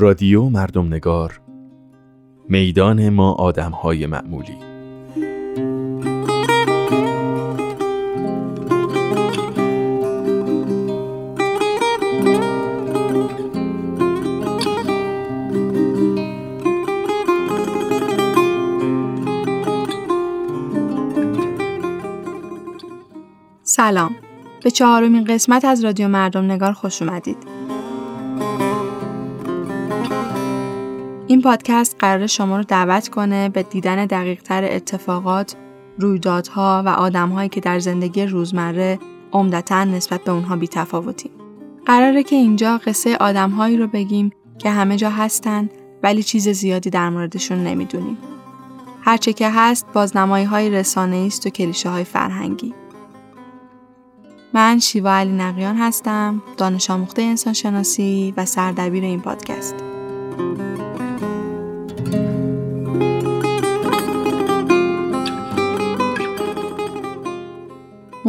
رادیو مردم نگار. میدان ما آدم های معمولی. سلام. به چهارمین قسمت از رادیو مردم نگار خوش اومدید. این پادکست قرار شما رو دعوت کنه به دیدن دقیقتر اتفاقات، رویدادها و آدمهایی که در زندگی روزمره عمدتا نسبت به اونها بیتفاوتیم. قراره که اینجا قصه آدمهایی رو بگیم که همه جا هستن ولی چیز زیادی در موردشون نمی‌دونیم. هرچه که هست بازنمایی های رسانه است و کلیشه های فرهنگی. من شیوا علی نقیان هستم، دانش آموخته انسان شناسی و سردبیر این پادکست.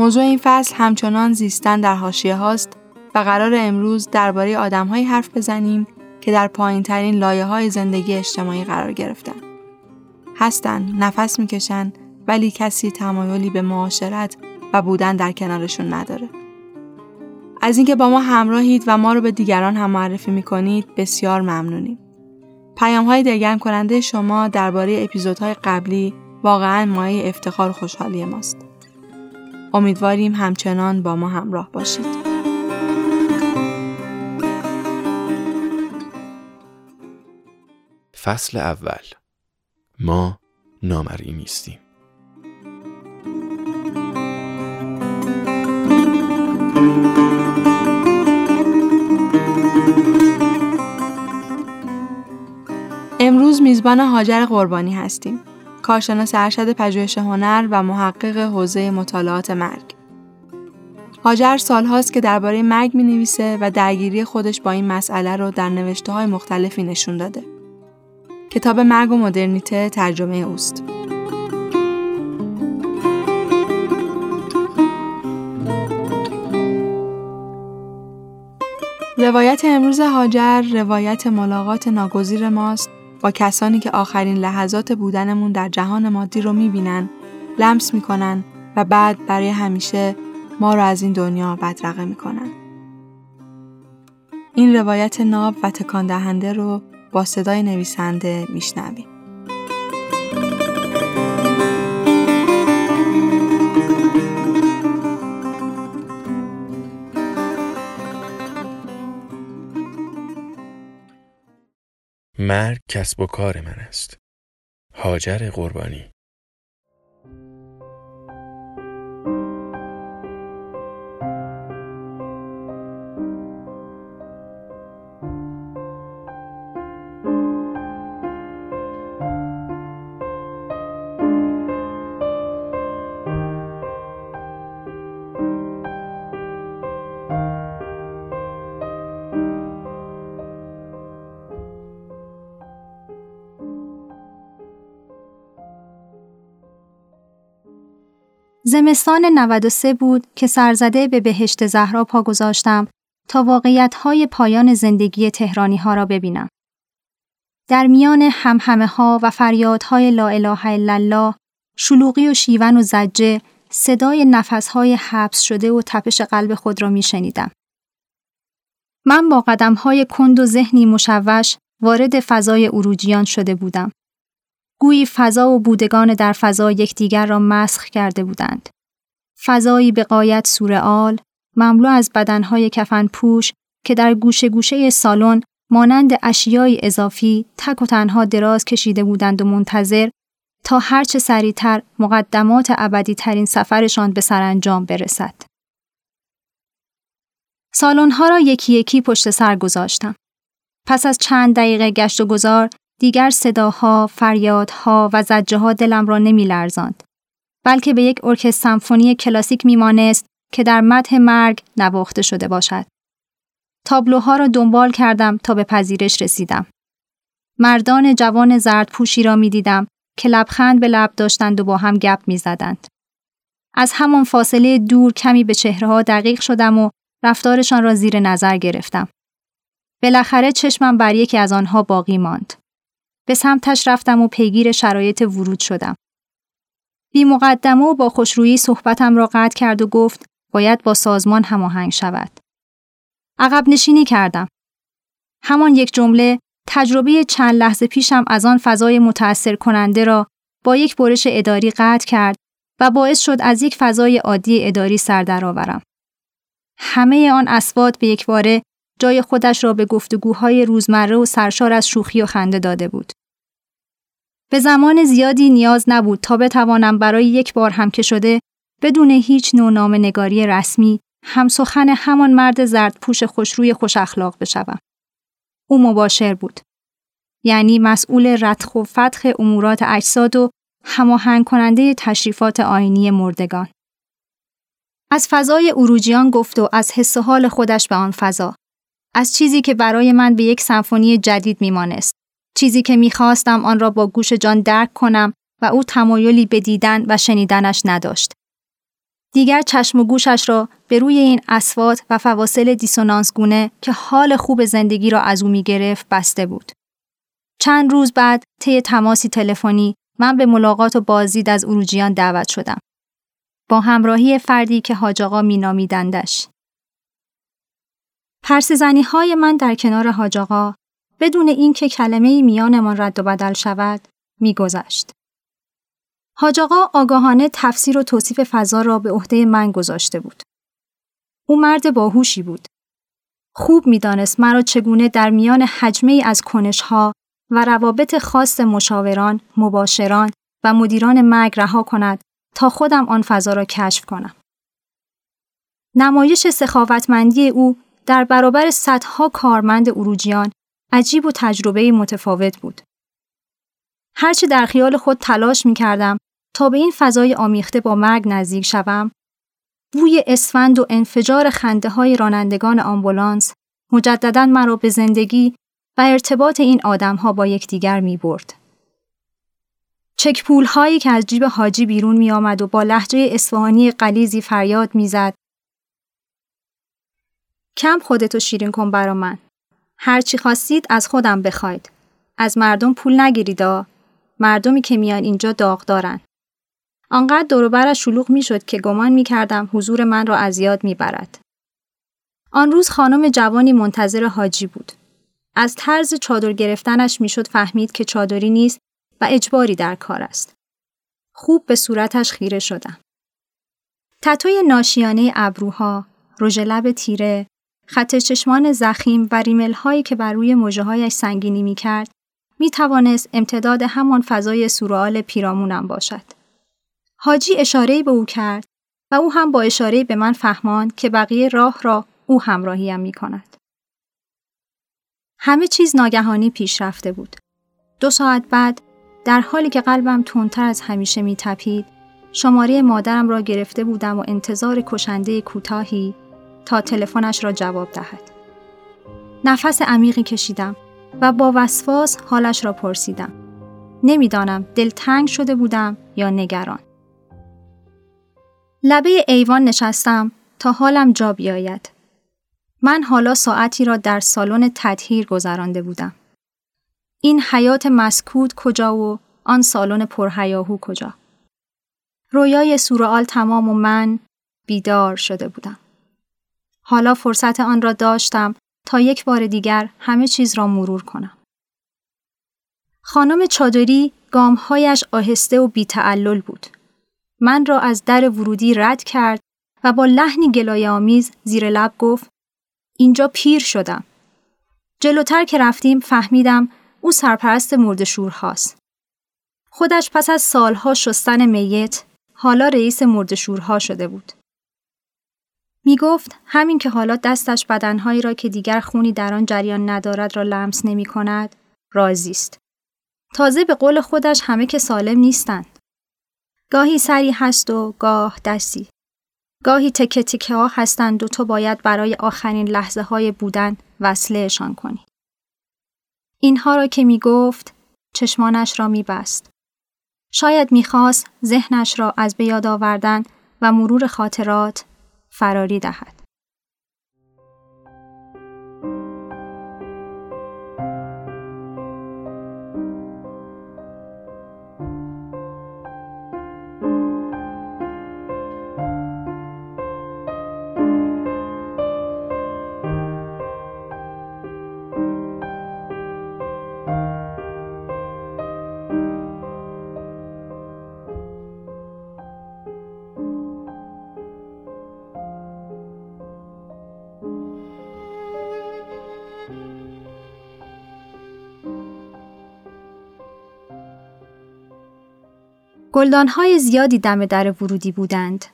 موضوع این فصل همچنان زیستن در حاشیه هاست و قرار امروز درباره آدمهایی حرف بزنیم که در پایین ترین لایه های زندگی اجتماعی قرار گرفتن. هستن، نفس می‌کشن ولی کسی تمایلی به معاشرت و بودن در کنارشون نداره. از اینکه با ما همراهید و ما رو به دیگران هم معرفی می‌کنید بسیار ممنونیم. پیام های دلگرم کننده شما درباره اپیزودهای قبلی واقعا مایه افتخار خوشحالی ماست. امیدواریم همچنان با ما همراه باشید. فصل اول ما نامری نیستیم امروز میزبان هاجر قربانی هستیم. کارشناس ارشد پژوهش هنر و محقق حوزه مطالعات مرگ. هاجر سالهاست که درباره مرگ می نویسه و درگیری خودش با این مسئله رو در نوشته های مختلفی نشون داده. کتاب مرگ و مدرنیته ترجمه اوست. روایت امروز هاجر روایت ملاقات ناگزیر ماست با کسانی که آخرین لحظات بودنمون در جهان مادی رو می‌بینن، لمس می‌کنن و بعد برای همیشه ما رو از این دنیا بدرقه می‌کنن. این روایت ناب و تکان دهنده رو با صدای نویسنده میشنویم. مرگ کسب و کار من است. هاجر قربانی. زمستان 93 بود که سرزده به بهشت زهرا پا گذاشتم تا واقعیت پایان زندگی تهرانی ها را ببینم. در میان همهمه ها و فریادهای لا اله الا الله، شلوغی و شیون و زجه، صدای نفسهای حبس شده و تپش قلب خود را می شنیدم. من با قدمهای کند و ذهنی مشوش وارد فضای اروجیان شده بودم. گویی فضا و بودگان در فضا یکدیگر را مسخ کرده بودند. فضایی به قایت سورئال، مملو از بدنهای کفن پوش که در گوشه گوشه سالن مانند اشیای اضافی تک و تنها دراز کشیده بودند و منتظر تا هرچه سریعتر مقدمات ابدی ترین سفرشان به سرانجام برسد. سالن‌ها را یکی یکی پشت سر گذاشتم. پس از چند دقیقه گشت و گذار دیگر صداها، فریادها و زجه ها دلم را نمی لرزاند. بلکه به یک ارکستر سمفونی کلاسیک میمانست که در متح مرگ نواخته شده باشد. تابلوها را دنبال کردم تا به پذیرش رسیدم. مردان جوان زرد پوشی را می دیدم که لبخند به لب داشتند و با هم گپ می زدند. از همان فاصله دور کمی به چهره ها دقیق شدم و رفتارشان را زیر نظر گرفتم. بالاخره چشمم بر یکی از آنها باقی ماند. به سمتش رفتم و پیگیر شرایط ورود شدم. بی مقدمه و با خوشرویی صحبتم را قطع کرد و گفت باید با سازمان هماهنگ شود. عقب نشینی کردم. همان یک جمله تجربه چند لحظه پیشم از آن فضای متأثر کننده را با یک برش اداری قطع کرد و باعث شد از یک فضای عادی اداری سر درآورم. همه آن اسوات به یک باره جای خودش را به گفتگوهای روزمره و سرشار از شوخی و خنده داده بود. به زمان زیادی نیاز نبود تا بتوانم برای یک بار هم که شده بدون هیچ نوع نام نگاری رسمی هم سخن همان مرد زرد پوش خوشروی خوش اخلاق بشوم. او مباشر بود. یعنی مسئول رتخ و فتخ امورات اجساد و هماهنگ کننده تشریفات آینی مردگان. از فضای اروجیان گفت و از حس حال خودش به آن فضا. از چیزی که برای من به یک سمفونی جدید میمانست. چیزی که می‌خواستم آن را با گوش جان درک کنم و او تمایلی به دیدن و شنیدنش نداشت. دیگر چشم و گوشش را به روی این اسوات و فواصل دیسونانس گونه که حال خوب زندگی را از او می گرفت بسته بود. چند روز بعد طی تماسی تلفنی من به ملاقات و بازدید از اروجیان دعوت شدم. با همراهی فردی که حاج آقا مینامیدندش. پرسزنی های من در کنار حاج بدون اینکه کلمه میانمان رد و بدل شود میگذشت. حاج آقا آگاهانه تفسیر و توصیف فضا را به عهده من گذاشته بود. او مرد باهوشی بود. خوب می‌دانست مرا چگونه در میان حجمه از کنشها و روابط خاص مشاوران، مباشران و مدیران مرگ رها کند تا خودم آن فضا را کشف کنم. نمایش سخاوتمندی او در برابر صدها کارمند اروجیان عجیب و تجربه متفاوت بود. هرچه در خیال خود تلاش می کردم تا به این فضای آمیخته با مرگ نزدیک شوم، بوی اسفند و انفجار خنده های رانندگان آمبولانس مجددا مرا به زندگی و ارتباط این آدمها با یکدیگر می برد. چک پول هایی که از جیب حاجی بیرون می آمد و با لحجه اصفهانی قلیزی فریاد می زد. کم خودتو شیرین کن برا من. هرچی خواستید از خودم بخواید. از مردم پول نگیریدا. مردمی که میان اینجا داغ دارن. آنقدر دوروبرش شلوغ می‌شد که گمان می کردم حضور من را از یاد می برد. آن روز خانم جوانی منتظر حاجی بود. از طرز چادر گرفتنش می‌شد فهمید که چادری نیست و اجباری در کار است. خوب به صورتش خیره شدم. تتوی ناشیانه ابروها، رژ لب تیره، خط چشمان زخیم و ریمل هایی که بر روی موجه هایش سنگینی می کرد، می توانست امتداد همان فضای سورال پیرامونم باشد. حاجی اشاره به او کرد و او هم با اشاره به من فهماند که بقیه راه را او همراهیم می کند. همه چیز ناگهانی پیش رفته بود. دو ساعت بعد در حالی که قلبم تندتر از همیشه می تپید، شماره مادرم را گرفته بودم و انتظار کشنده کوتاهی تا تلفنش را جواب دهد. نفس عمیقی کشیدم و با وسواس حالش را پرسیدم. نمی‌دانم دلتنگ شده بودم یا نگران. لبه ایوان نشستم تا حالم جا بیاید. من حالا ساعتی را در سالن تطهیر گذرانده بودم. این حیات مسکوت کجا و آن سالن پرهیاهو کجا؟ رویای سورال تمام و من بیدار شده بودم. حالا فرصت آن را داشتم تا یک بار دیگر همه چیز را مرور کنم. خانم چادری گامهایش آهسته و بیتعلل بود. من را از در ورودی رد کرد و با لحنی گلایه آمیز زیر لب گفت اینجا پیر شدم. جلوتر که رفتیم فهمیدم او سرپرست مردشورهاست. خودش پس از سالها شستن میت حالا رئیس مردشورها شده بود. می گفت همین که حالا دستش بدنهایی را که دیگر خونی در آن جریان ندارد را لمس نمی کند، راضی است. تازه به قول خودش همه که سالم نیستند. گاهی سری هست و گاه دستی. گاهی تکه تکه ها هستند و تو باید برای آخرین لحظه های بودن وصلهشان کنی. اینها را که می گفت چشمانش را می بست. شاید می‌خواست ذهنش را از به یاد آوردن و مرور خاطرات فراری دهد. گلدانهای زیادی دم در ورودی بودند.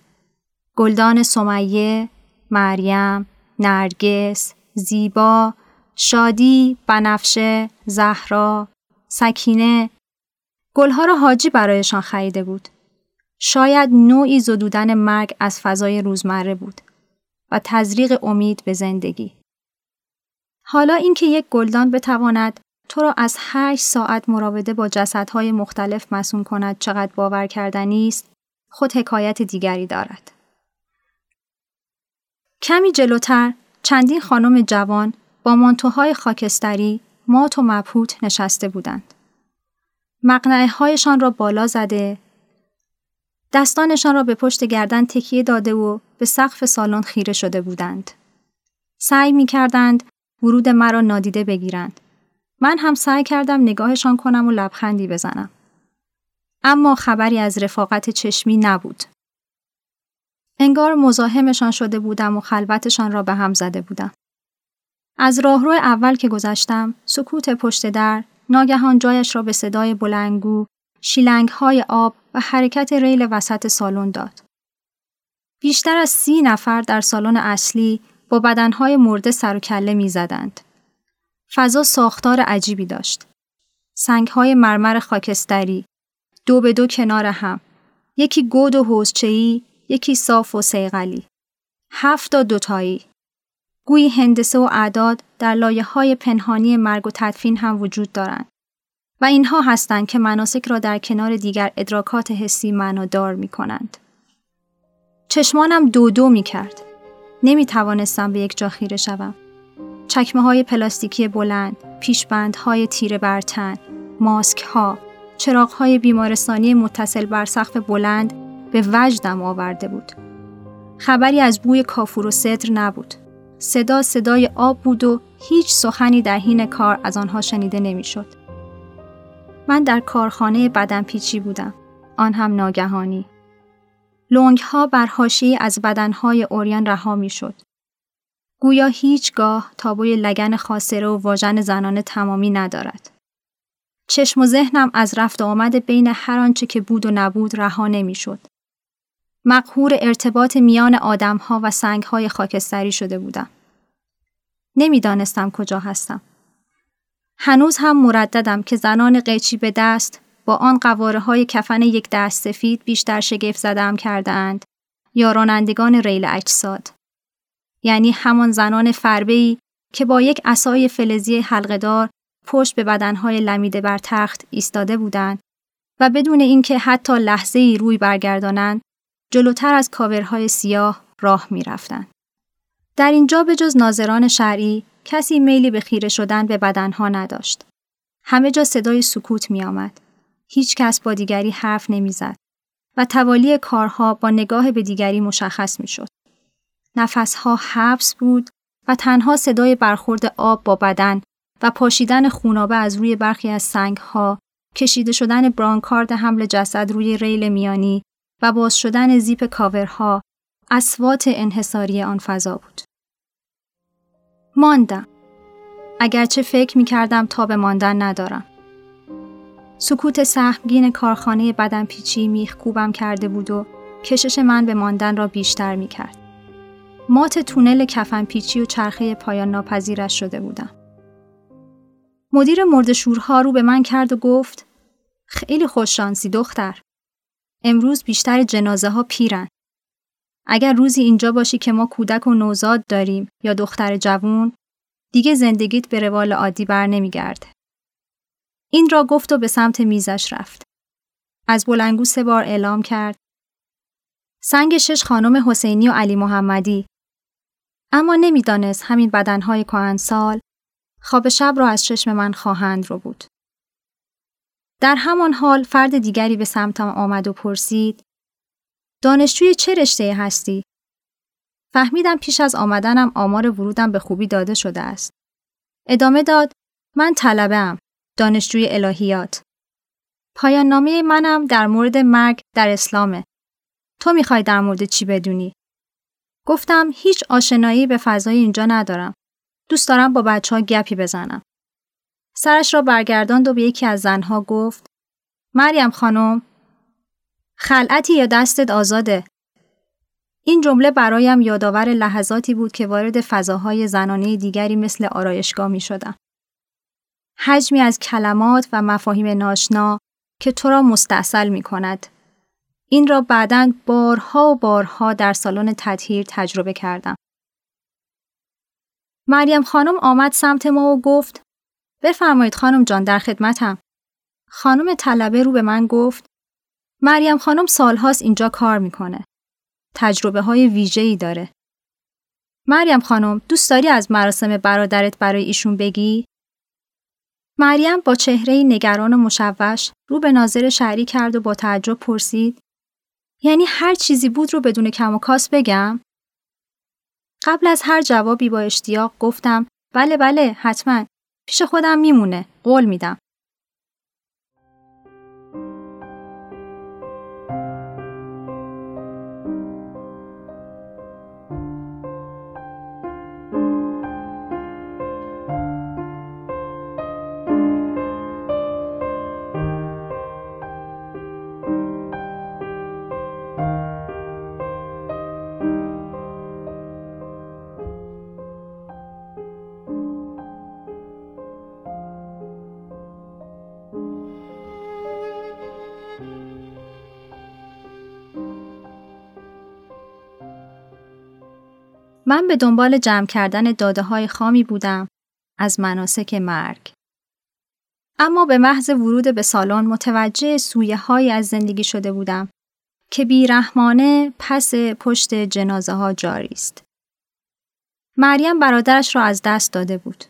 گلدان سمیه، مریم، نرگس، زیبا، شادی، بنفشه، زهرا، سکینه، گلها را حاجی برایشان خریده بود. شاید نوعی زدودن مرگ از فضای روزمره بود و تزریق امید به زندگی. حالا اینکه یک گلدان بتواند تو را از هشت ساعت مراوده با جسدهای مختلف مسون کند چقدر باور کردنی است خود حکایت دیگری دارد. کمی جلوتر چندین خانم جوان با مانتوهای خاکستری مات و مبهوت نشسته بودند. مقنعه هایشان را بالا زده دستانشان را به پشت گردن تکیه داده و به سقف سالن خیره شده بودند. سعی می کردند ورود مرا نادیده بگیرند. من هم سعی کردم نگاهشان کنم و لبخندی بزنم. اما خبری از رفاقت چشمی نبود. انگار مزاحمشان شده بودم و خلوتشان را به هم زده بودم. از راهرو اول که گذشتم، سکوت پشت در ناگهان جایش را به صدای بلنگو، شیلنگ های آب و حرکت ریل وسط سالن داد. بیشتر از سی نفر در سالن اصلی با بدنهای مرده سر و کله می زدند. فضا ساختار عجیبی داشت. سنگهای مرمر خاکستری، دو به دو کنار هم، یکی گود و حوزچهی، یکی صاف و سیغلی. هفت تا دوتایی. گویی هندسه و اعداد در لایه های پنهانی مرگ و تدفین هم وجود دارند. و اینها هستند که مناسک را در کنار دیگر ادراکات حسی معنادار می کنند. چشمانم دو دو می کرد. نمی توانستم به یک جا خیره شوم. چکمه های پلاستیکی بلند، پیشبند های تیره برتن، ماسک ها، چراغ های بیمارستانی متصل بر سقف بلند به وجدم آورده بود. خبری از بوی کافور و صدر نبود. صدا صدای آب بود و هیچ سخنی در حین کار از آنها شنیده نمی‌شد. من در کارخانه بدن پیچی بودم. آن هم ناگهانی. لنگ ها بر حاشیه از بدنهای اوریان رها می شد. گویا هیچگاه تابوی لگن خاصره و واژن زنانه تمامی ندارد. چشم و ذهنم از رفت آمد بین هر آنچه که بود و نبود رها نمی‌شد. مقهور ارتباط میان آدمها و سنگهای خاکستری شده بودم. نمی‌دانستم کجا هستم. هنوز هم مرددم که زنان قیچی به دست با آن قواره های کفن یک دست سفید بیشتر شگفت زدم کرده یا رانندگان ریل اجساد. یعنی همان زنان فربهی که با یک اسای فلزی حلقدار پشت به بدنهای لمیده بر تخت ایستاده بودند و بدون اینکه حتی لحظه ای روی برگردانند جلوتر از کاورهای سیاه راه می رفتن. در اینجا به جز ناظران شرعی کسی میلی به خیره شدن به بدنها نداشت. همه جا صدای سکوت می آمد. هیچ کس با دیگری حرف نمی زد و توالی کارها با نگاه به دیگری مشخص می شد. نفسها حبس بود و تنها صدای برخورد آب با بدن و پاشیدن خونابه از روی برخی از سنگها، کشیده شدن برانکارد حمل جسد روی ریل میانی و باز شدن زیپ کاورها، اسوات انحصاری آن فضا بود. ماندم. اگرچه فکر می کردم تا به ماندن ندارم. سکوت سهمگین کارخانه بدن پیچی میخ کوبم کرده بود و کشش من به ماندن را بیشتر می کرد. مات تونل کفن پیچی و چرخه پایان ناپذیرش شده بودم. مدیر مردشورها رو به من کرد و گفت خیلی خوششانسی دختر. امروز بیشتر جنازه ها پیرن. اگر روزی اینجا باشی که ما کودک و نوزاد داریم یا دختر جوون دیگه زندگیت به روال عادی بر نمیگرده. این را گفت و به سمت میزش رفت. از بلنگو سه بار اعلام کرد. سنگ شش خانم حسینی و علی محمدی. اما نمی‌دانست همین بدنهای سال خواب شب را از چشم من خواهند رو بود. در همان حال فرد دیگری به سمتم آمد و پرسید دانشجوی چه رشته هستی؟ فهمیدم پیش از آمدنم آمار ورودم به خوبی داده شده است. ادامه داد من طلبم دانشجوی الهیات. پایان نامه منم در مورد مرگ در اسلامه. تو می‌خوای در مورد چی بدونی؟ گفتم هیچ آشنایی به فضای اینجا ندارم. دوست دارم با بچه ها گپی بزنم. سرش را برگرداند و به یکی از زنها گفت مریم خانم خلعتی یا دستت آزاده. این جمله برایم یادآور لحظاتی بود که وارد فضاهای زنانه دیگری مثل آرایشگاه می شدم. حجمی از کلمات و مفاهیم ناشنا که تو را مستاصل می کند. این را بعدا بارها و بارها در سالن تطهیر تجربه کردم. مریم خانم آمد سمت ما و گفت بفرمایید خانم جان در خدمتم. خانم طلبه رو به من گفت مریم خانم سالهاست اینجا کار می‌کنه. تجربه های ویژه‌ای داره. مریم خانم دوست داری از مراسم برادرت برای ایشون بگی؟ مریم با چهره نگران و مشوش رو به ناظر شهری کرد و با تعجب پرسید یعنی هر چیزی بود رو بدون کم و کاس بگم؟ قبل از هر جوابی با اشتیاق گفتم بله بله حتما پیش خودم میمونه قول میدم. من به دنبال جمع کردن داده های خامی بودم از مناسک مرگ. اما به محض ورود به سالن متوجه سویه های از زندگی شده بودم که بیرحمانه پس پشت جنازه ها جاری است. مریم برادرش را از دست داده بود.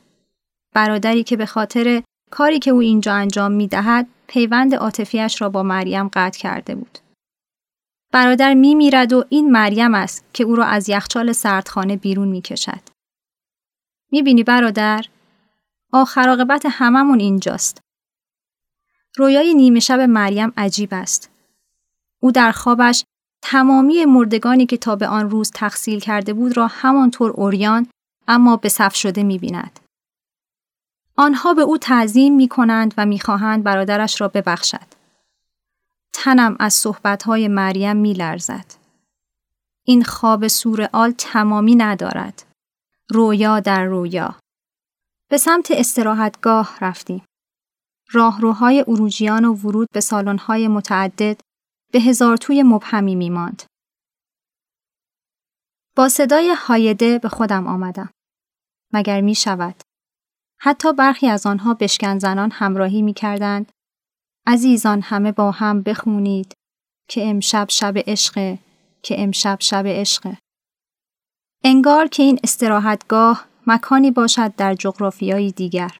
برادری که به خاطر کاری که او اینجا انجام می دهد پیوند عاطفیش را با مریم قطع کرده بود. برادر می میرد و این مریم است که او را از یخچال سردخانه بیرون می کشد. می بینی برادر؟ آخر عاقبت هممون اینجاست. رویای نیمه شب مریم عجیب است. او در خوابش تمامی مردگانی که تا به آن روز تحصیل کرده بود را همانطور اوریان اما به صف شده می بیند. آنها به او تعظیم می کنند و می خواهند برادرش را ببخشد. تنم از صحبتهای مریم می لرزد. این خواب سورئال تمامی ندارد. رویا در رویا. به سمت استراحتگاه رفتیم. راهروهای اروجیان و ورود به سالن‌های متعدد به هزار توی مبهمی می ماند. با صدای هایده به خودم آمدم. مگر می شود. حتی برخی از آنها بشکن زنان همراهی می کردند عزیزان همه با هم بخونید که امشب شب عشق که امشب شب عشق. انگار که این استراحتگاه مکانی باشد در جغرافیایی دیگر.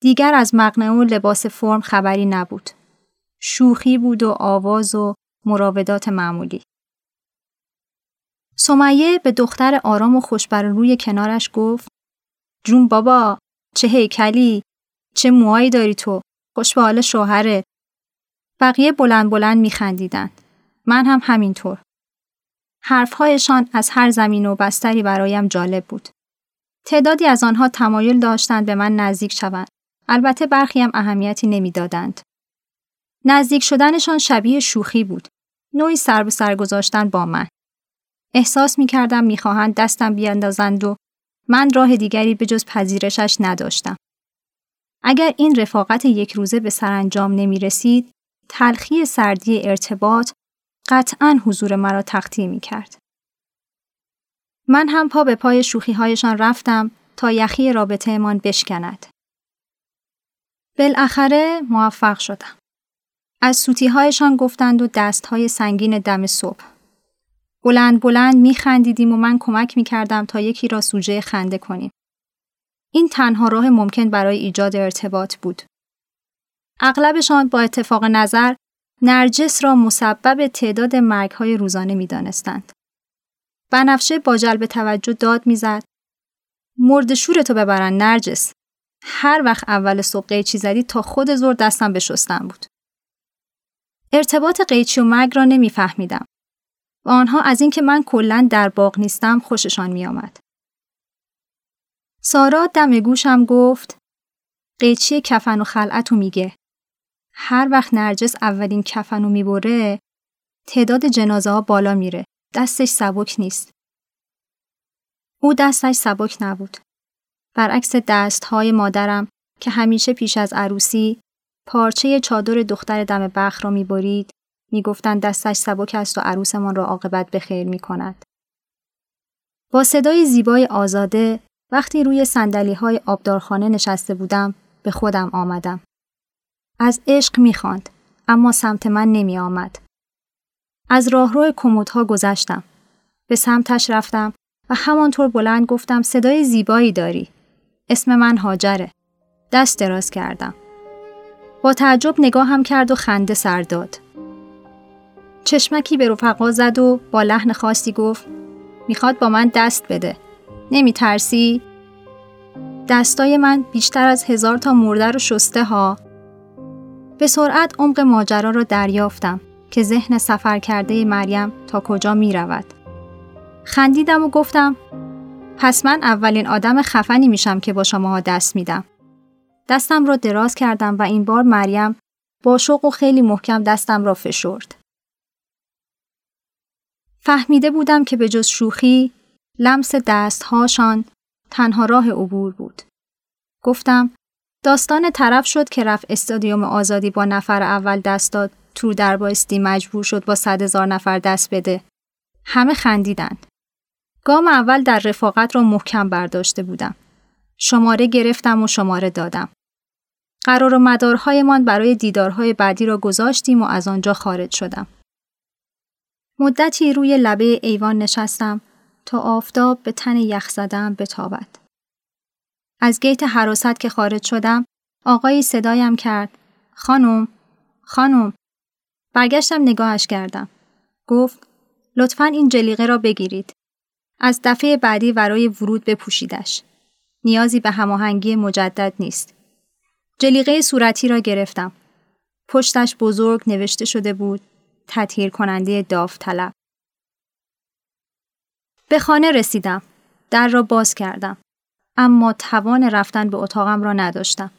دیگر از مقنعه لباس فرم خبری نبود. شوخی بود و آواز و مراودات معمولی. سمیه به دختر آرام و خوشبر روی کنارش گفت جون بابا چه هیکلی چه موهایی داری تو؟ خوش به حال شوهرت. بقیه بلند بلند میخندیدند. من هم همینطور. حرفهایشان از هر زمین و بستری برایم جالب بود. تعدادی از آنها تمایل داشتند به من نزدیک شوند. البته برخی هم اهمیتی نمی‌دادند. نزدیک شدنشان شبیه شوخی بود. نوعی سر به سر گذاشتن با من. احساس می کردم می دستم بیاندازند و من راه دیگری به جز پذیرشش نداشتم. اگر این رفاقت یک روزه به سرانجام نمی رسید، تلخی سردی ارتباط قطعا حضور مرا تقطیع می کرد. من هم پا به پای شوخی هایشان رفتم تا یخی رابطه امان بشکند. بالاخره موفق شدم. از سوتی هایشان گفتند و دست های سنگین دم صبح. بلند بلند می خندیدیم و من کمک می کردم تا یکی را سوژه خنده کنیم. این تنها راه ممکن برای ایجاد ارتباط بود. اغلبشان با اتفاق نظر نرجس را مسبب تعداد های روزانه می دانستند. بنفشه با جلب توجه داد می‌زد. مرد شورتو ببرن نرجس. هر وقت اول صبح قیچی زدی تا خود زور دستم بشستم بود. ارتباط قیچی و مرگ را نمیفهمیدم. و آنها از اینکه من کلا در باغ نیستم خوششان می آمد. سارا دم گوشم گفت قیچی کفن و خلعتو میگه. هر وقت نرجس اولین کفنو می‌بره تعداد جنازه ها بالا میره. دستش سبک نیست. او دستش سبک نبود. برعکس دست های مادرم که همیشه پیش از عروسی پارچه چادر دختر دم بخ را می‌برید می‌گفتند دستش سبک است و عروسمان را عاقبت به خیر می کند. با صدای زیبای آزاده وقتی روی سندلی های آبدارخانه نشسته بودم به خودم آمدم. از عشق می‌خواند اما سمت من نمی آمد. از راهرو کمودها گذشتم. به سمتش رفتم و همانطور بلند گفتم صدای زیبایی داری. اسم من هاجره. دست دراز کردم. با تعجب نگاهم کرد و خنده سر داد. چشمکی به رفقا زد و با لحن خاصی گفت می‌خواد با من دست بده. نمی ترسی؟ دستای من بیشتر از هزار تا مرده رو شسته ها. به سرعت عمق ماجرا را دریافتم که ذهن سفر کرده مریم تا کجا می رود. خندیدم و گفتم پس من اولین آدم خفنی میشم که با شماها دست میدم. دستم را دراز کردم و این بار مریم با شوق و خیلی محکم دستم را فشرد. فهمیده بودم که به جز شوخی لمس دستهاشان تنها راه عبور بود. گفتم داستان طرف شد که رفت استادیوم آزادی با نفر اول دست داد تو در بایستی مجبور شد با صد هزار نفر دست بده. همه خندیدند. گام اول در رفاقت را محکم برداشته بودم. شماره گرفتم و شماره دادم. قرار و مدارهایمان برای دیدارهای بعدی را گذاشتیم و از آنجا خارج شدم. مدتی روی لبه ایوان نشستم تا آفتاب به تن یخ زدم بتابد. از گیت حراست که خارج شدم آقایی صدایم کرد خانم خانم. برگشتم نگاهش کردم. گفت لطفا این جلیقه را بگیرید. از دفعه بعدی برای ورود بپوشیدش. نیازی به هماهنگی مجدد نیست. جلیقه صورتی را گرفتم. پشتش بزرگ نوشته شده بود تطهیر کننده داوطلب. به خانه رسیدم در را باز کردم اما توان رفتن به اتاقم را نداشتم.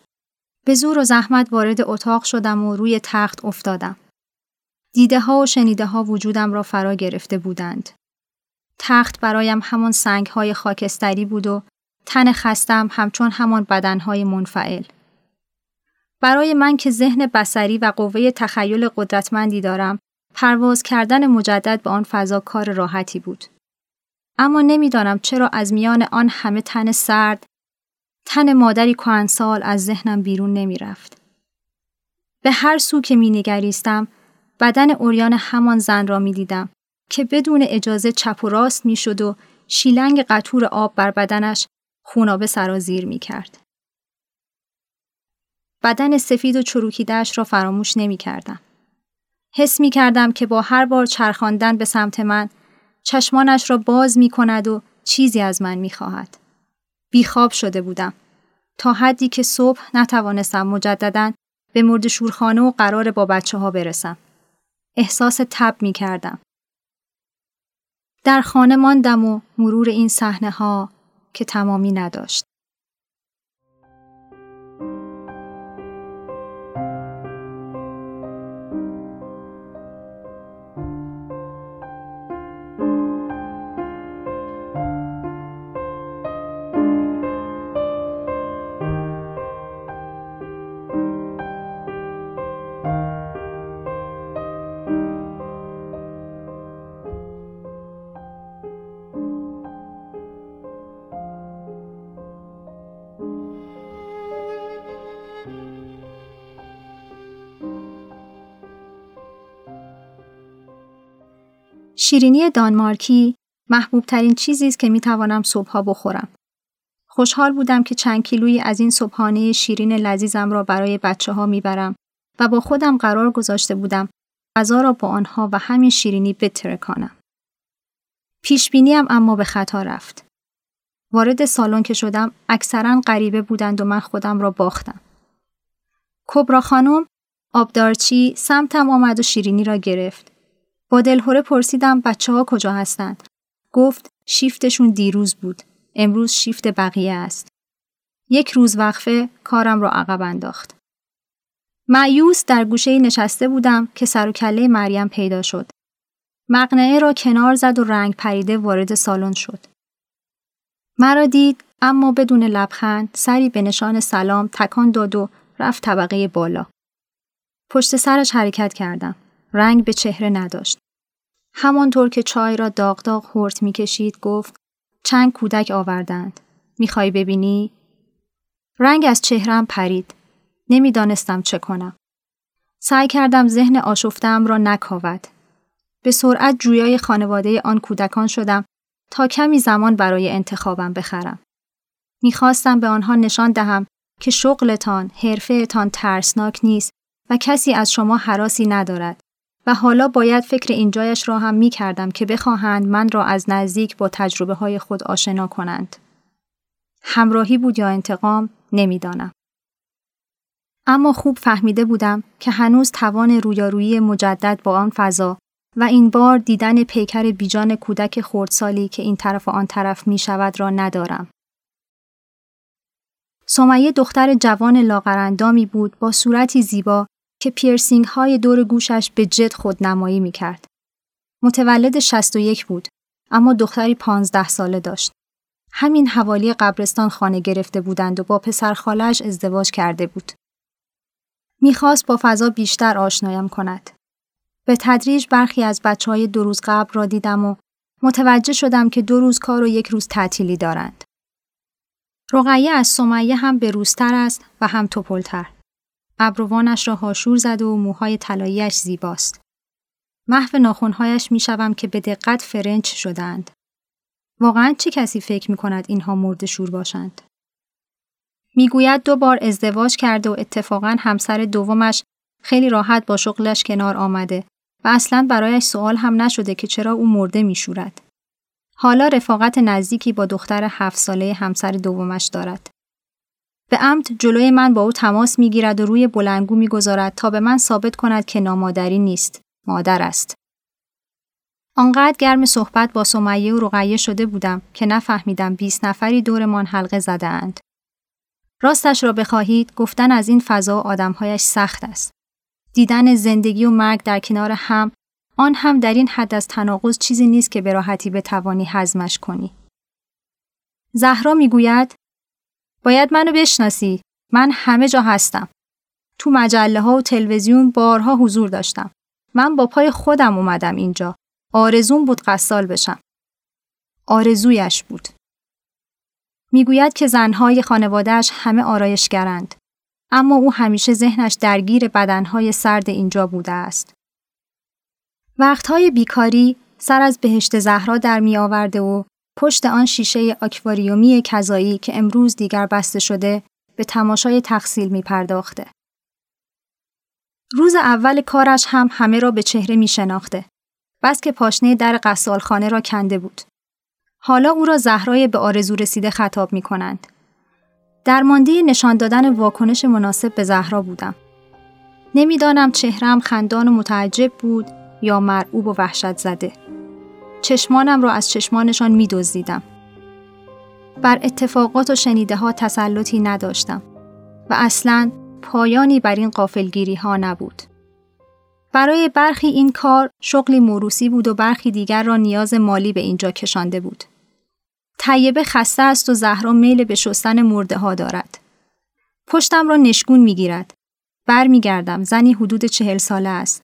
به زور و زحمت وارد اتاق شدم و روی تخت افتادم. دیده ها و شنیده ها وجودم را فرا گرفته بودند. تخت برایم همان سنگ های خاکستری بود و تن خستم همچون همان بدن های منفعل. برای من که ذهن بسری و قوه تخیل قدرتمندی دارم، پرواز کردن مجدد به آن فضا کار راحتی بود. اما نمی‌دانم چرا از میان آن همه تن سرد تن مادری کهنسال از ذهنم بیرون نمی رفت. به هر سو که می نگریستم بدن اوریان همان زن را می دیدم که بدون اجازه چپ و راست می و شیلنگ قطور آب بر بدنش خونابه سرازیر می کرد. بدن سفید و چروکیدهش را فراموش نمی کردم. حس می کردم که با هر بار چرخاندن به سمت من چشمانش را باز می کند و چیزی از من می خواهد. بیخواب شده بودم. تا حدی که صبح نتوانستم مجددا به مرد شورخانه و قرار با بچه ها برسم. احساس تب می کردم. در خانه ماندم و مرور این صحنه ها که تمامی نداشت. شیرینی دانمارکی محبوب ترین چیزی است که می توانم صبحها بخورم. خوشحال بودم که چند کیلویی از این صبحانه شیرین لذیذم را برای بچه ها می‌برم و با خودم قرار گذاشته بودم غذا را با آنها و همین شیرینی بترکانم. پیش بینیم اما به خطا رفت. وارد سالن که شدم اکثرا غریبه بودند و من خودم را باختم. کبرا خانم آبدارچی سمتم آمد و شیرینی را گرفت. با دلهوره پرسیدم بچه ها کجا هستند. گفت شیفتشون دیروز بود. امروز شیفت بقیه است. یک روز وقفه کارم را عقب انداخت. معیوس در گوشه نشسته بودم که سر و کله مریم پیدا شد. مقنعه را کنار زد و رنگ پریده وارد سالن شد. مرا دید اما بدون لبخند سری به نشان سلام تکان داد و رفت طبقه بالا. پشت سرش حرکت کردم. رنگ به چهره نداشت. همانطور که چای را داغ داغ هورت می‌کشید گفت چند کودک آوردند. می‌خوای ببینی؟ رنگ از چهرم پرید. نمی‌دانستم چه کنم. سعی کردم ذهن آشفتم را نکاود. به سرعت جویای خانواده آن کودکان شدم تا کمی زمان برای انتخابم بخرم. می‌خواستم به آنها نشان دهم که شغلتان، حرفهتان ترسناک نیست و کسی از شما حراسی ندارد و حالا باید فکر اینجایش را هم می کردم که بخواهند من را از نزدیک با تجربه های خود آشنا کنند. همراهی بود یا انتقام نمی‌دانم. اما خوب فهمیده بودم که هنوز توان رویارویی مجدد با آن فضا و این بار دیدن پیکر بیجان کودک خردسالی که این طرف و آن طرف می شود را ندارم. سمیه دختر جوان لاغرندامی بود با صورتی زیبا که پیرسینگ های دور گوشش به جد خود نمایی می کرد. متولد 61 بود اما دختری پانزده ساله داشت. همین حوالی قبرستان خانه گرفته بودند و با پسر خالش ازدواج کرده بود. می‌خواست با فضا بیشتر آشنایم کند. به تدریج برخی از بچه های دو روز قبل را دیدم و متوجه شدم که دو روز کار و یک روز تعطیلی دارند. رقیه از سمیه هم بروزتر است و هم توپلتر. ابروانش را هاشور زده و موهای طلاییش زیباست. محو ناخونهایش می‌شوم که به دقت فرنچ شدند. واقعا چه کسی فکر می کند اینها مرد شور باشند؟ می‌گوید دو بار ازدواج کرده و اتفاقا همسر دومش خیلی راحت با شغلش کنار آمده و اصلا برایش سوال هم نشده که چرا او مرده میشورد. حالا رفاقت نزدیکی با دختر هفت ساله همسر دومش دارد. به عمد جلوی من با او تماس می‌گیرد و روی بلنگو می‌گذارد تا به من ثابت کند که نامادری نیست، مادر است. آنقدر گرم صحبت با سمیه و رقیه شده بودم که نفهمیدم 20 نفری دورمان حلقه زده اند. راستش را بخواهید گفتن از این فضا آدمهایش سخت است. دیدن زندگی و مرگ در کنار هم آن هم در این حد از تناقض چیزی نیست که به راحتی بتوانی هضمش کنی. زهرا می‌گوید باید منو بشناسی. من همه جا هستم. تو مجله ها و تلویزیون بارها حضور داشتم. من با پای خودم اومدم اینجا. آرزون بود قصال بشم. آرزویش بود. می‌گوید که زنهای خانوادهش همه آرایشگرند. اما او همیشه ذهنش درگیر بدنهای سرد اینجا بوده است. وقتهای بیکاری سر از بهشت زهرا در می آورده و پشت آن شیشه آکواریومی کذایی که امروز دیگر بسته شده به تماشای تخصیل می پرداخته. روز اول کارش هم همه را به چهره می شناخته. بس که پاشنه در قصالخانه را کنده بود. حالا او را زهرای به آرزو رسیده خطاب می کنند. درمانده نشان دادن واکنش مناسب به زهرا بودم. نمی‌دانم چهرم خندان و متعجب بود یا مرعوب و وحشت زده. چشمانم را از چشمانشان می دزدیدم. بر اتفاقات و شنیده ها تسلطی نداشتم و اصلا پایانی بر این قافلگیری ها نبود. برای برخی این کار شغلی موروسی بود و برخی دیگر را نیاز مالی به اینجا کشانده بود. طیبه خسته است و زهرا میل به شستن مرده ها دارد. پشتم را نشگون می گیرد. بر می گردم. زنی حدود چهل ساله است.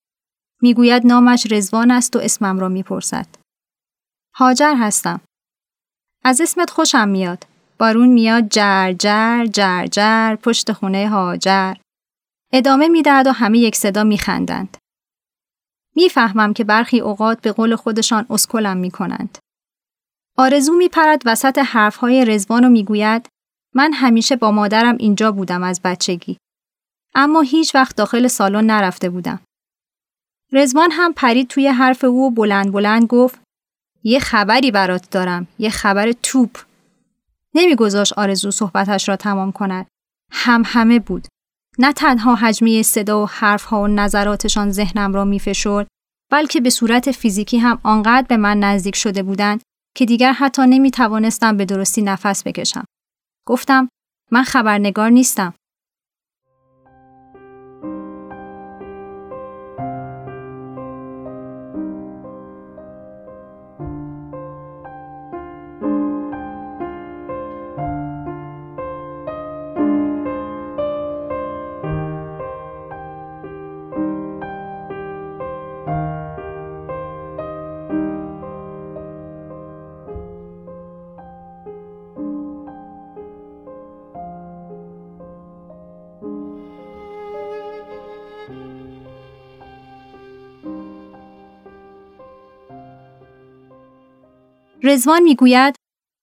می‌گوید نامش رزوان است و اسمم را می‌پرسد. هاجر هستم. از اسمت خوشم میاد. بارون میاد جر جر جر جر پشت خونه هاجر. ادامه می‌دهد و همه یک صدا میخندند. می‌فهمم که برخی اوقات به قول خودشان اسکلم می‌کنند. آرزو میپرد وسط حرفهای رزوان و می‌گوید من همیشه با مادرم اینجا بودم از بچگی. اما هیچ وقت داخل سالن نرفته بودم. رزوان هم پرید توی حرف او بلند بلند گفت یه خبری برات دارم یه خبر توپ نمیگذاشت آرزو صحبتش را تمام کند هم همه بود نه تنها حجمی صدا و حرفها و نظراتشان ذهنم را میفشرد بلکه به صورت فیزیکی هم آنقدر به من نزدیک شده بودند که دیگر حتی نمی توانستم به درستی نفس بکشم. گفتم من خبرنگار نیستم. رزوان می‌گوید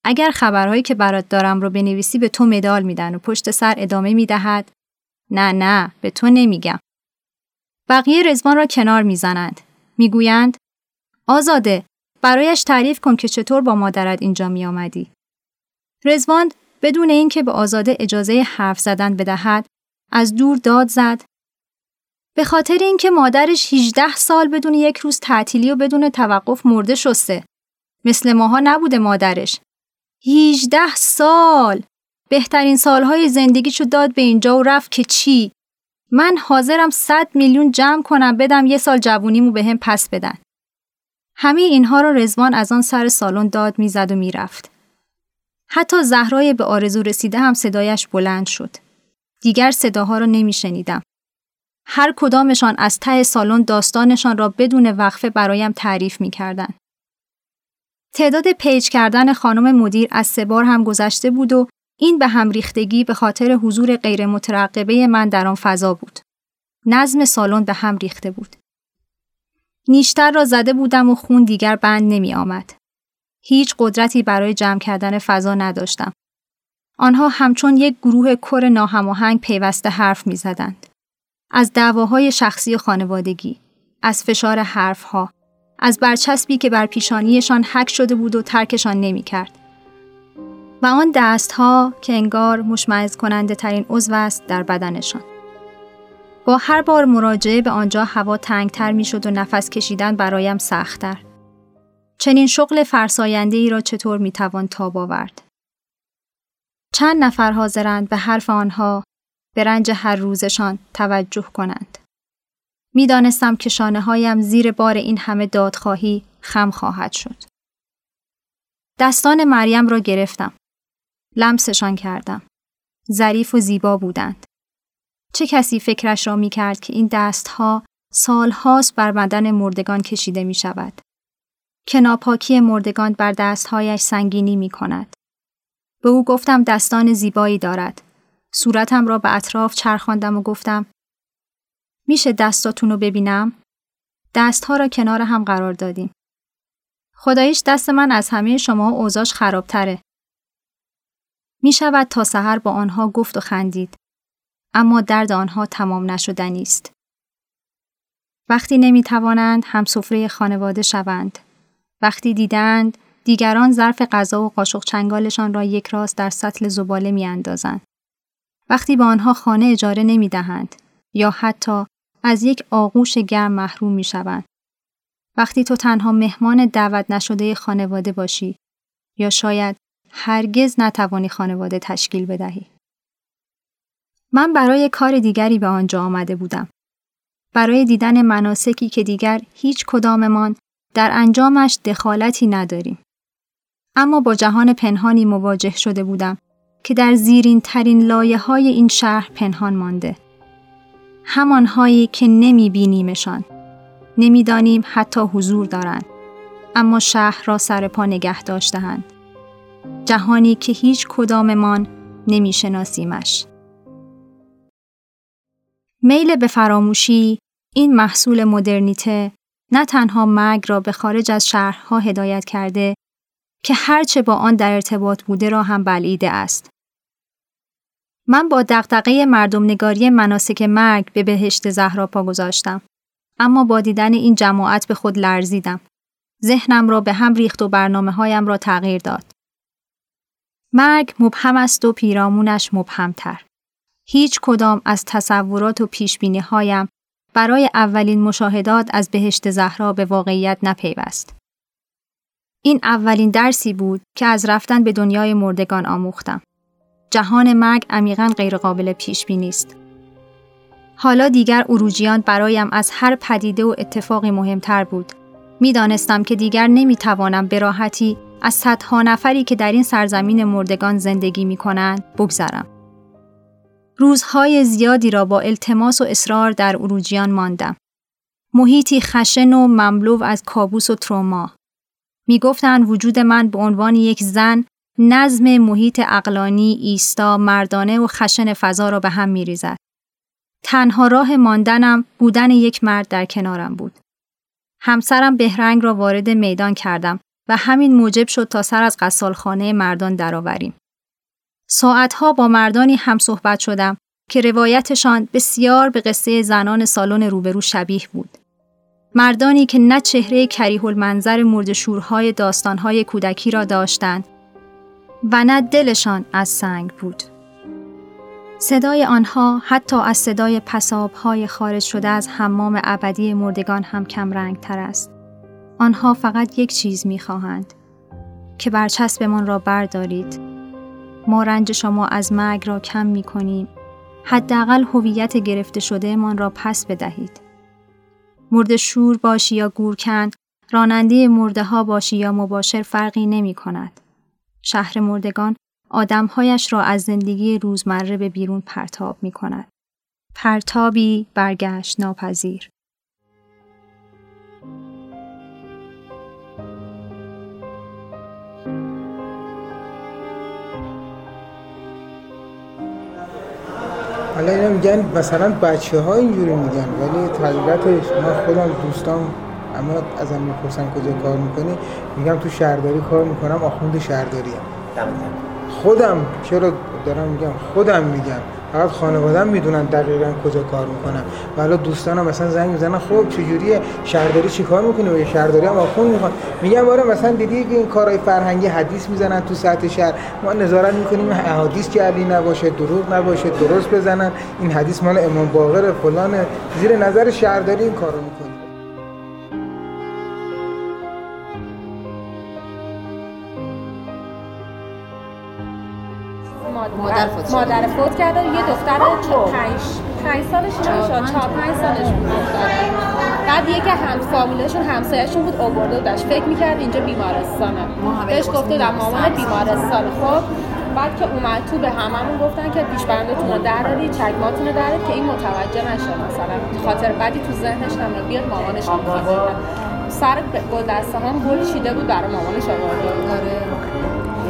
اگر خبرهایی که برات دارم رو بنویسی به تو مدال میدن و پشت سر ادامه می‌دهد. نه نه به تو نمیگم. بقیه رزوان را کنار می‌زنند. می‌گویند آزاده برایش تعریف کن که چطور با مادرت اینجا می آمدی. رزوان بدون اینکه به آزاده اجازه حرف زدن بدهد از دور داد زد. به خاطر اینکه مادرش 18 سال بدون یک روز تعطیلی و بدون توقف مرده شسته مثل ماها نبوده مادرش 18 سال بهترین سالهای زندگیشو داد به اینجا و رفت که چی من حاضرم 100 میلیون جمع کنم بدم یه سال جوونیمو به هم پس بدن همه اینها را رزوان از آن سر سالن داد می‌زد و می‌رفت. حتی زهرای به آرزو رسیده هم صدایش بلند شد. دیگر صداها را نمیشنیدم. هر کدامشان از ته سالن داستانشان را بدون وقفه برایم تعریف می کردن. تعداد پیج کردن خانم مدیر از سه بار هم گذشته بود و این به هم ریختگی به خاطر حضور غیر مترقبه من در آن فضا بود. نظم سالن به هم ریخته بود. نیشتر را زده بودم و خون دیگر بند نمی آمد. هیچ قدرتی برای جمع کردن فضا نداشتم. آنها همچون یک گروه کر ناهماهنگ پیوسته حرف می زدند. از دعواهای شخصی خانوادگی، از فشار حرفها، از برچسبی که بر پیشانیشان حک شده بود و ترکشان نمی کرد. و آن دستها که انگار مشمعز کننده ترین عضو است در بدنشان. با هر بار مراجعه به آنجا هوا تنگتر می شد و نفس کشیدن برایم سختتر. چنین شغل فرساینده ای را چطور می توان تاب آورد؟ چند نفر حاضرند به حرف آنها به رنج هر روزشان توجه کنند. می‌دانستم که شانه هایم زیر بار این همه دادخواهی خم خواهد شد. دستان مریم را گرفتم. لمسشان کردم. ظریف و زیبا بودند. چه کسی فکرش را می کرد که این دستها سالهاست بر بدن مردگان کشیده می شود. که ناپاکی مردگان بر دستهایش سنگینی می کند. به او گفتم دستان زیبایی دارد. صورتم را به اطراف چرخاندم و گفتم میشه دستاتون رو ببینم؟ دستها را کنار هم قرار دادیم. خدایش دست من از همه شما اوزاش خرابتره. می شود تا سحر با آنها گفت و خندید. اما درد آنها تمام نشدنی است. وقتی نمی توانند هم سفره خانواده شوند. وقتی دیدند دیگران ظرف غذا و قاشق چنگالشان را یک راست در سطل زباله می اندازند. وقتی به آنها خانه اجاره نمی دهند یا حتی از یک آغوش گرم محروم می شوند. وقتی تو تنها مهمان دعوت نشده خانواده باشی یا شاید هرگز نتوانی خانواده تشکیل بدهی. من برای کار دیگری به آنجا آمده بودم. برای دیدن مناسکی که دیگر هیچ کداممان در انجامش دخالتی نداریم. اما با جهان پنهانی مواجه شده بودم که در زیرین ترین لایه های این شهر پنهان مانده. همانهایی که نمی بینیمشان. نمی‌دانیم حتی حضور دارند. اما شهر را سر پا نگه داشتهاند. جهانی که هیچ کداممان نمی شناسیمش. میل به فراموشی این محصول مدرنیته نه تنها مرگ را به خارج از شهرها هدایت کرده که هرچه با آن در ارتباط بوده را هم بلعیده است. من با دقدقه مردم نگاری مناسک مرگ به بهشت زهرا پا گذاشتم. اما با دیدن این جماعت به خود لرزیدم. ذهنم را به هم ریخت و برنامه هایم را تغییر داد. مرگ مبهم است و پیرامونش مبهمتر. هیچ کدام از تصورات و پیشبینی هایم برای اولین مشاهدات از بهشت زهرا به واقعیت نپیوست. این اولین درسی بود که از رفتن به دنیای مردگان آموختم. جهان مرگ عمیقا غیرقابل پیش بینی است. حالا دیگر اروجیان برایم از هر پدیده و اتفاقی مهمتر بود. می‌دانستم که دیگر نمی‌توانم به راحتی از صدها نفری که در این سرزمین مردگان زندگی می کنند بگذرم. روزهای زیادی را با التماس و اصرار در اروجیان ماندم. محیطی خشن و مملو از کابوس و تروما. می گفتن وجود من به عنوان یک زن نظم محیط اقلانی، ایستا، مردانه و خشن فضا را به هم می ریزد. تنها راه ماندنم بودن یک مرد در کنارم بود. همسرم بهرنگ را وارد میدان کردم و همین موجب شد تا سر از قصالخانه مردان درآوریم. ساعتها با مردانی هم صحبت شدم که روایتشان بسیار به قصه زنان سالن روبرو شبیه بود. مردانی که نه چهره کریه المنظر مردشورهای داستانهای کودکی را داشتند و نه دلشان از سنگ بود. صدای آنها حتی از صدای پسابهای خارج شده از حمام ابدی مردگان هم کم رنگ تر است. آنها فقط یک چیز می خواهند که برچسبمان را بردارید. ما رنج شما از مرگ را کم می کنیم. حداقل هویت گرفته شده من را پس بدهید. مرد شور باشی یا گورکن، راننده مرده ها باشی یا مباشر فرقی نمی کند. شهر مردگان آدمهایش را از زندگی روزمره به بیرون پرتاب می کند. پرتابی برگشت ناپذیر. حالا اینا میگن مثلا بچه ها اینجوری میگن ولی طبیعتش ما خودم دوستان اما ازم می‌پرسن کجا کار می‌کنی میگم تو شهرداری کار می‌کنم آخوند شهرداری هم. خودم چرا دارم میگم؟ خودم میگم. فقط خانوادم می‌دونن دقیقا کجا کار می‌کنم و حالا دوستانم مثلا زنگ می‌زنن خب چجوریه؟ شهرداری چی کار می‌کنه و شهرداری هم آخون می‌خوان. میگم آره مثلا دیدی که این کارهای فرهنگی حدیث می‌زنن تو سطح شهر؟ ما نظارت می‌کنیم این حدیث جعلی نباشه دروغ نباشه درست بزنن. این حدیث مال امام باقر فلان زیر نظر شهرداری این کارو می‌کنیم مادر فوت مادر فوت کرده یه دختر پنج پنج سالش نمیشه چهار پنج سالش بود. بعد یکی هم فامیلشون همسایه‌شون بود. آورده داشت فکر می‌کرد اینجا بیمارستانه. بهش گفته در مامان بیمارستان. خب بعد که اومد تو به هممون گفتن که پیش بندتون رو دراری چکماتون رو که این متوجه نشه مثلا. خاطر بعدی تو ذهنش نمیاد بیاد مامانش سر گل دسته هم گل چیده بود برای مامانش آورده آره.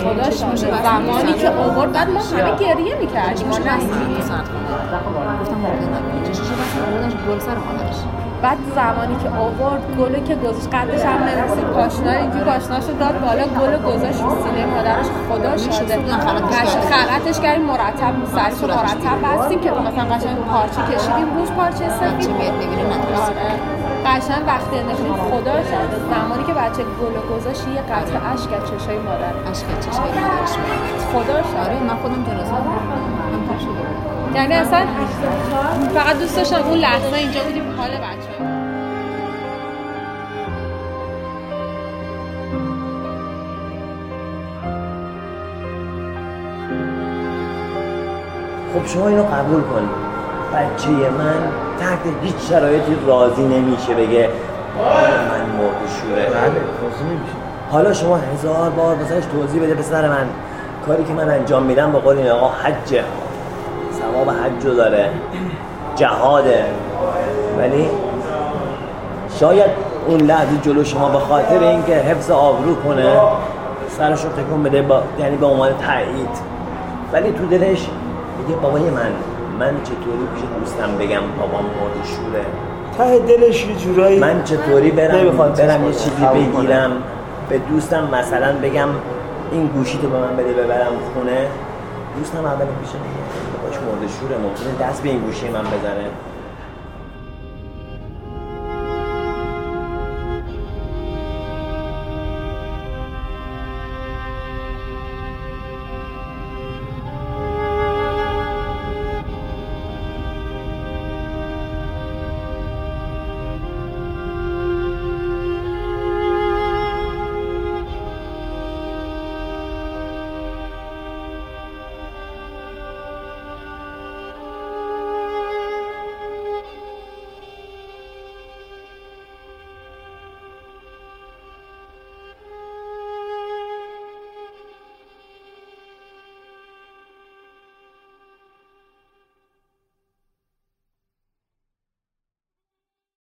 خدا شاده زمانی که آورد بعد ما همه گریه می‌کردیم. ما نستیم گفتم گل سر مادرش بعد زمانی که آورد گلو که گذاشت قدش هم نرسید پاشنا اینجوری پاشناشو داد بالا گلو گذاشت رو سینه مادرش خدا شده خلطش کردیم مرتب سرش مرتب بستیم که مثلا قشنگ پارچه کشیدیم روش پارچه سفید. قشنگ وقتی انداختیم خدا شده زمانی که بچه گل گذاشت یه قطع اشک از چشای مادر. اشک از چشای مادرش خدا شده آره من خودم جنازه یعنی اصلا فقط دوست داشتم اون لحظه اینجا بودیم حال بچه. خب شما اینو قبول کنید. بچه من تحت هیچ شرایطی راضی نمیشه بگه من مرد شوره. بله نمیشه. حالا شما هزار بار مثلاش توضیح بده پسر من کاری که من انجام میدم به قول این آقا حجه ثواب حج داره جهاده ولی شاید اون لحظه جلو شما به خاطر اینکه حفظ آبرو کنه سرش رو تکون بده با... یعنی به عنوان تایید. ولی تو دلش میگه بابای من من چطوری پیش دوستم بگم بابام مرد شوره؟ ته دلش یه جورایی من چطوری برم برم یه چیزی بگیرم؟ به دوستم مثلا بگم این گوشی تو به من بده ببرم خونه. دوستم اول پیش میگه باش مرد شوره ممکنه دست به این گوشی من بزنه